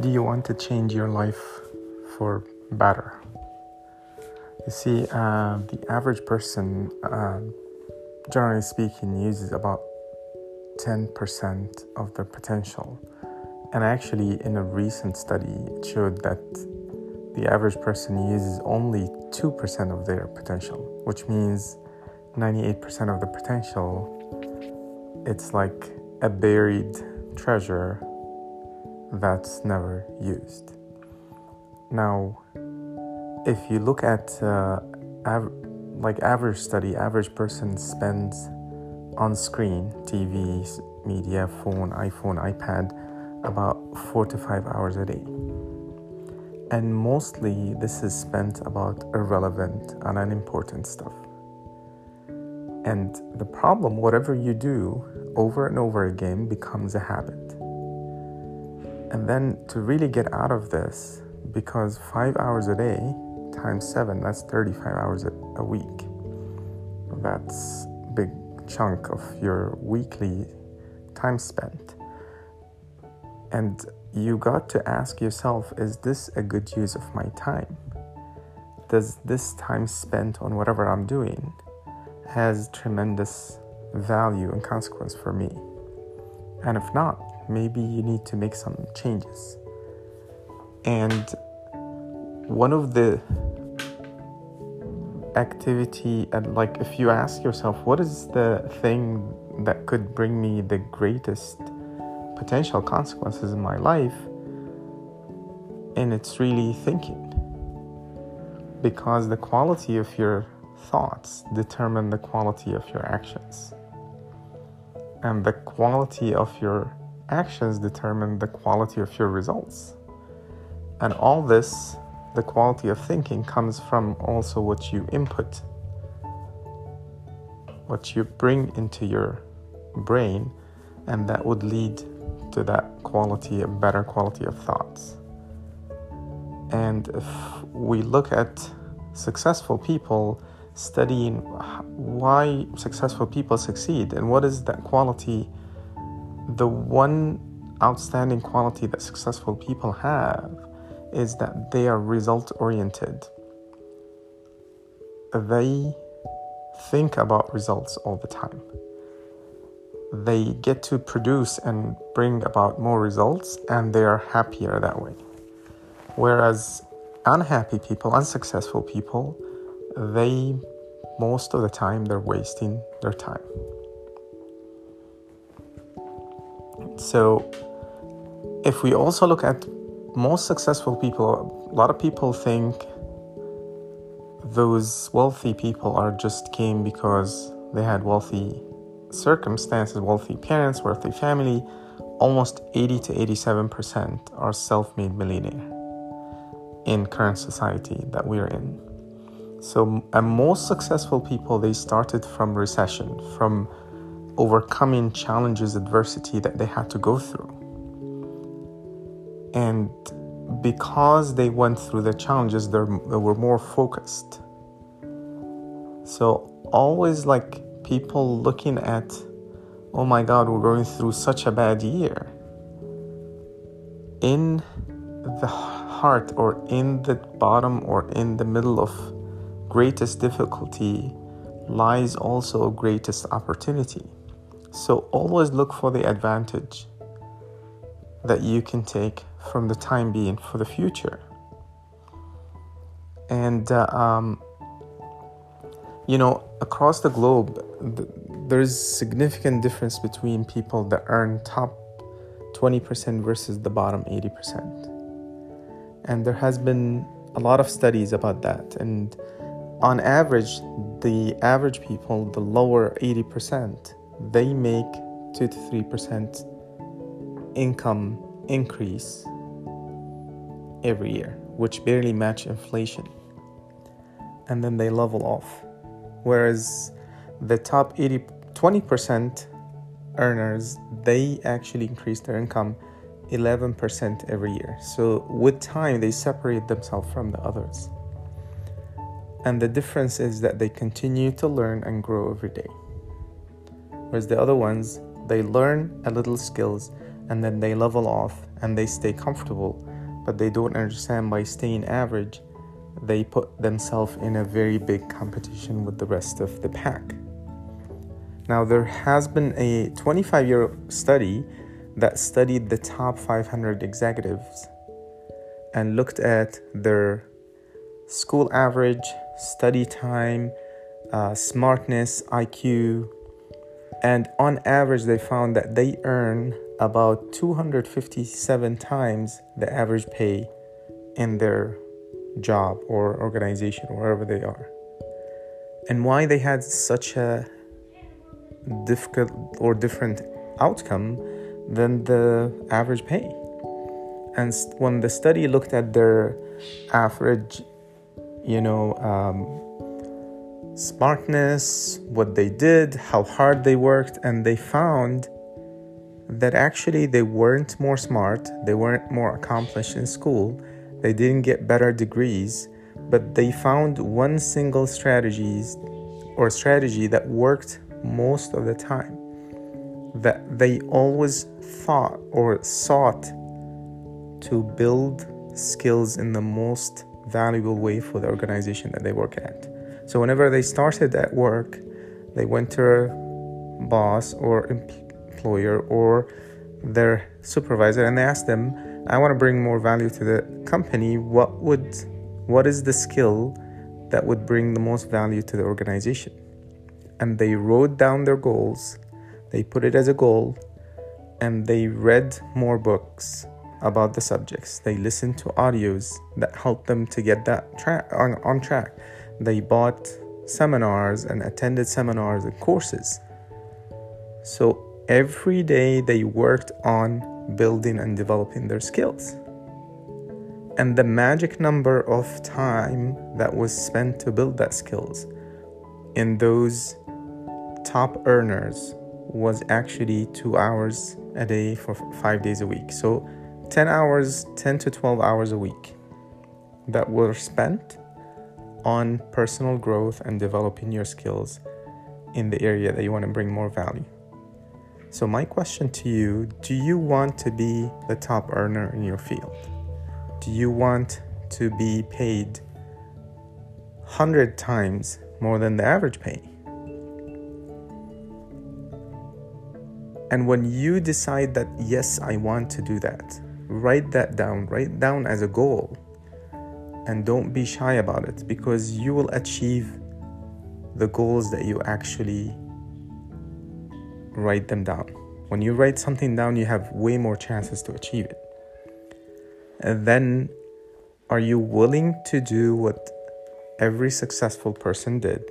Do you want to change your life for better? You see, uh, the average person, uh, generally speaking, uses about 10% of their potential. And actually, in a recent study, it showed that the average person uses only 2% of their potential, which means 98% of the potential, it's like a buried treasure that's never used. Now, if you look at uh, av- like average study, average person spends on screen, TV, media, phone, iPhone, iPad, about four to five hours a day. And mostly this is spent about irrelevant and unimportant stuff. And the problem, whatever you do over and over again, becomes a habit. And then to really get out of this, because five hours a day times seven, that's 35 hours a week. That's a big chunk of your weekly time spent. And you got to ask yourself is this a good use of my time? Does this time spent on whatever I'm doing has tremendous value and consequence for me? And if not, maybe you need to make some changes. And one of the activity and like if you ask yourself what is the thing that could bring me the greatest potential consequences in my life? And it's really thinking. Because the quality of your thoughts determine the quality of your actions. And the quality of your actions determine the quality of your results. And all this, the quality of thinking, comes from also what you input, what you bring into your brain, and that would lead to that quality, a better quality of thoughts. And if we look at successful people, studying why successful people succeed and what is that quality the one outstanding quality that successful people have is that they are result oriented. They think about results all the time. They get to produce and bring about more results, and they are happier that way. Whereas unhappy people, unsuccessful people, they most of the time they're wasting their time. So, if we also look at most successful people, a lot of people think those wealthy people are just came because they had wealthy circumstances, wealthy parents, wealthy family. Almost 80 to 87% are self made millionaire in current society that we're in. So, and most successful people, they started from recession, from overcoming challenges, adversity that they had to go through. And because they went through the challenges, they were more focused. So, always like people looking at, oh my God, we're going through such a bad year. In the heart, or in the bottom, or in the middle of greatest difficulty, lies also greatest opportunity. So always look for the advantage that you can take from the time being for the future. And, uh, um, you know, across the globe, th- there's significant difference between people that earn top 20% versus the bottom 80%. And there has been a lot of studies about that. And on average, the average people, the lower 80%, they make 2 to 3% income increase every year, which barely match inflation. And then they level off. Whereas the top 80 20% earners, they actually increase their income 11% every year. So with time they separate themselves from the others. And the difference is that they continue to learn and grow every day whereas the other ones they learn a little skills and then they level off and they stay comfortable, but they don't understand by staying average, they put themselves in a very big competition with the rest of the pack. Now, there has been a 25 year study that studied the top 500 executives and looked at their school average, study time, uh, smartness, IQ, and on average, they found that they earn about 257 times the average pay in their job or organization, wherever they are. And why they had such a difficult or different outcome than the average pay. And when the study looked at their average, you know, um, smartness, what they did, how hard they worked, and they found that actually they weren't more smart, they weren't more accomplished in school, they didn't get better degrees, but they found one single strategies or strategy that worked most of the time. That they always thought or sought to build skills in the most valuable way for the organization that they work at. So whenever they started at work, they went to a boss or employer or their supervisor and they asked them, I want to bring more value to the company. What would what is the skill that would bring the most value to the organization? And they wrote down their goals, they put it as a goal, and they read more books about the subjects. They listened to audios that helped them to get that track on, on track they bought seminars and attended seminars and courses. So every day they worked on building and developing their skills. And the magic number of time that was spent to build that skills in those top earners was actually two hours a day for five days a week. So 10 hours, 10 to 12 hours a week that were spent on personal growth and developing your skills in the area that you want to bring more value. So, my question to you do you want to be the top earner in your field? Do you want to be paid 100 times more than the average pay? And when you decide that, yes, I want to do that, write that down, write down as a goal and don't be shy about it because you will achieve the goals that you actually write them down. When you write something down, you have way more chances to achieve it. And then, are you willing to do what every successful person did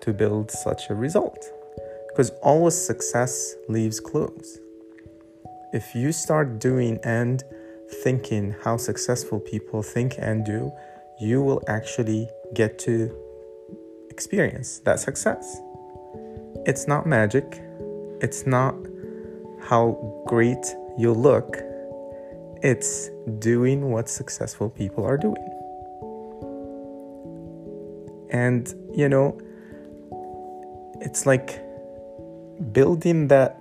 to build such a result? Because always success leaves clues. If you start doing and thinking how successful people think and do, you will actually get to experience that success. It's not magic, it's not how great you look, it's doing what successful people are doing. And, you know, it's like building that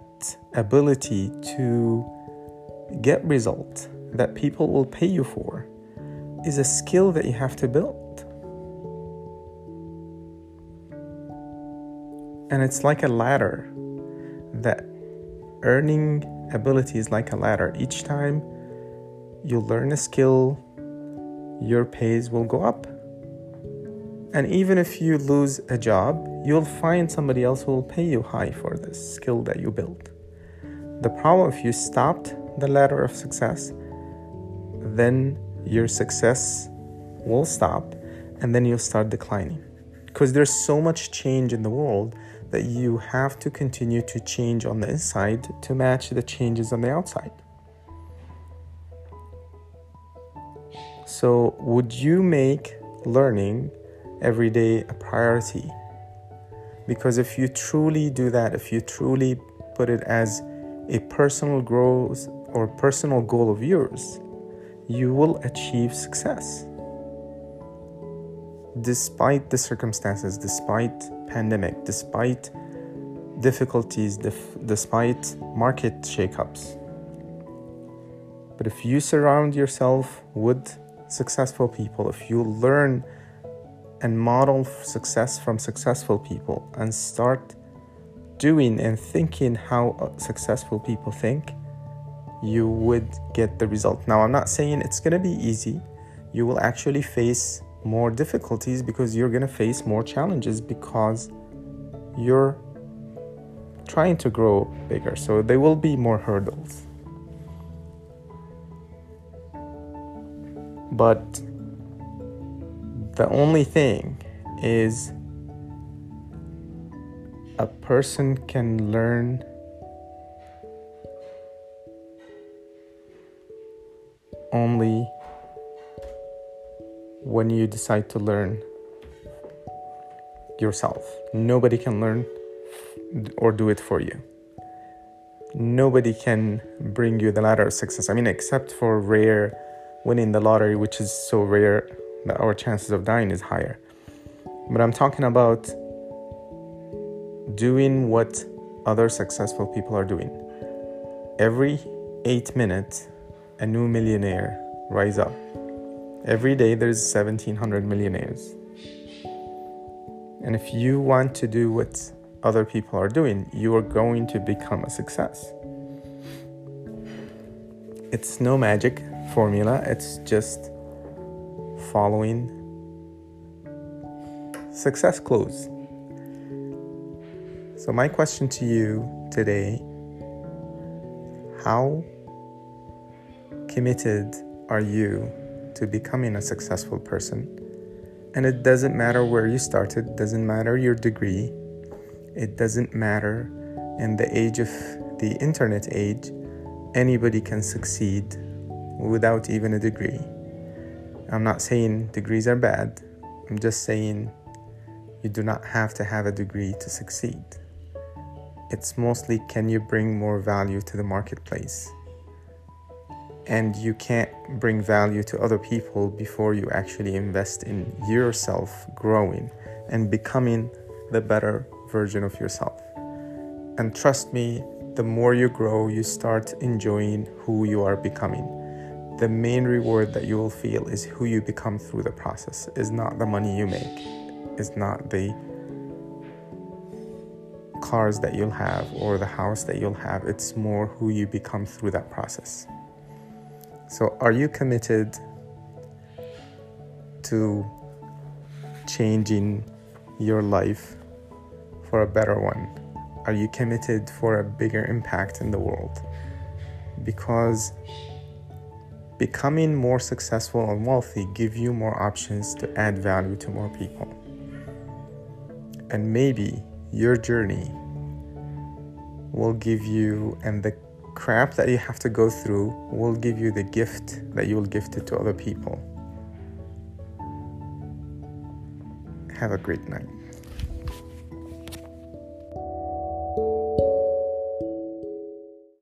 ability to get result that people will pay you for is a skill that you have to build. And it's like a ladder that earning ability is like a ladder. Each time you learn a skill, your pays will go up. And even if you lose a job, you'll find somebody else who will pay you high for this skill that you built. The problem if you stopped the ladder of success, then your success will stop and then you'll start declining. Because there's so much change in the world that you have to continue to change on the inside to match the changes on the outside. So, would you make learning every day a priority? Because if you truly do that, if you truly put it as a personal growth or personal goal of yours, you will achieve success. Despite the circumstances, despite pandemic, despite difficulties, def- despite market shakeups, But if you surround yourself with successful people, if you learn and model success from successful people and start doing and thinking how uh, successful people think, you would get the result. Now, I'm not saying it's going to be easy. You will actually face more difficulties because you're going to face more challenges because you're trying to grow bigger. So there will be more hurdles. But the only thing is a person can learn when you decide to learn yourself. Nobody can learn or do it for you. Nobody can bring you the ladder of success. I mean, except for rare winning the lottery, which is so rare that our chances of dying is higher. But I'm talking about doing what other successful people are doing. Every eight minutes, a new millionaire rise up. Every day there's 1700 millionaires. And if you want to do what other people are doing, you are going to become a success. It's no magic formula, it's just following success clues. So, my question to you today how committed are you to becoming a successful person? And it doesn't matter where you started, doesn't matter your degree, it doesn't matter in the age of the internet age, anybody can succeed without even a degree. I'm not saying degrees are bad, I'm just saying you do not have to have a degree to succeed. It's mostly can you bring more value to the marketplace? And you can't bring value to other people before you actually invest in yourself growing and becoming the better version of yourself. And trust me, the more you grow, you start enjoying who you are becoming. The main reward that you will feel is who you become through the process, is not the money you make, is not the cars that you'll have or the house that you'll have. It's more who you become through that process. So, are you committed to changing your life for a better one? Are you committed for a bigger impact in the world? Because becoming more successful and wealthy give you more options to add value to more people. And maybe your journey will give you and the crap that you have to go through will give you the gift that you will gift it to other people. Have a great night.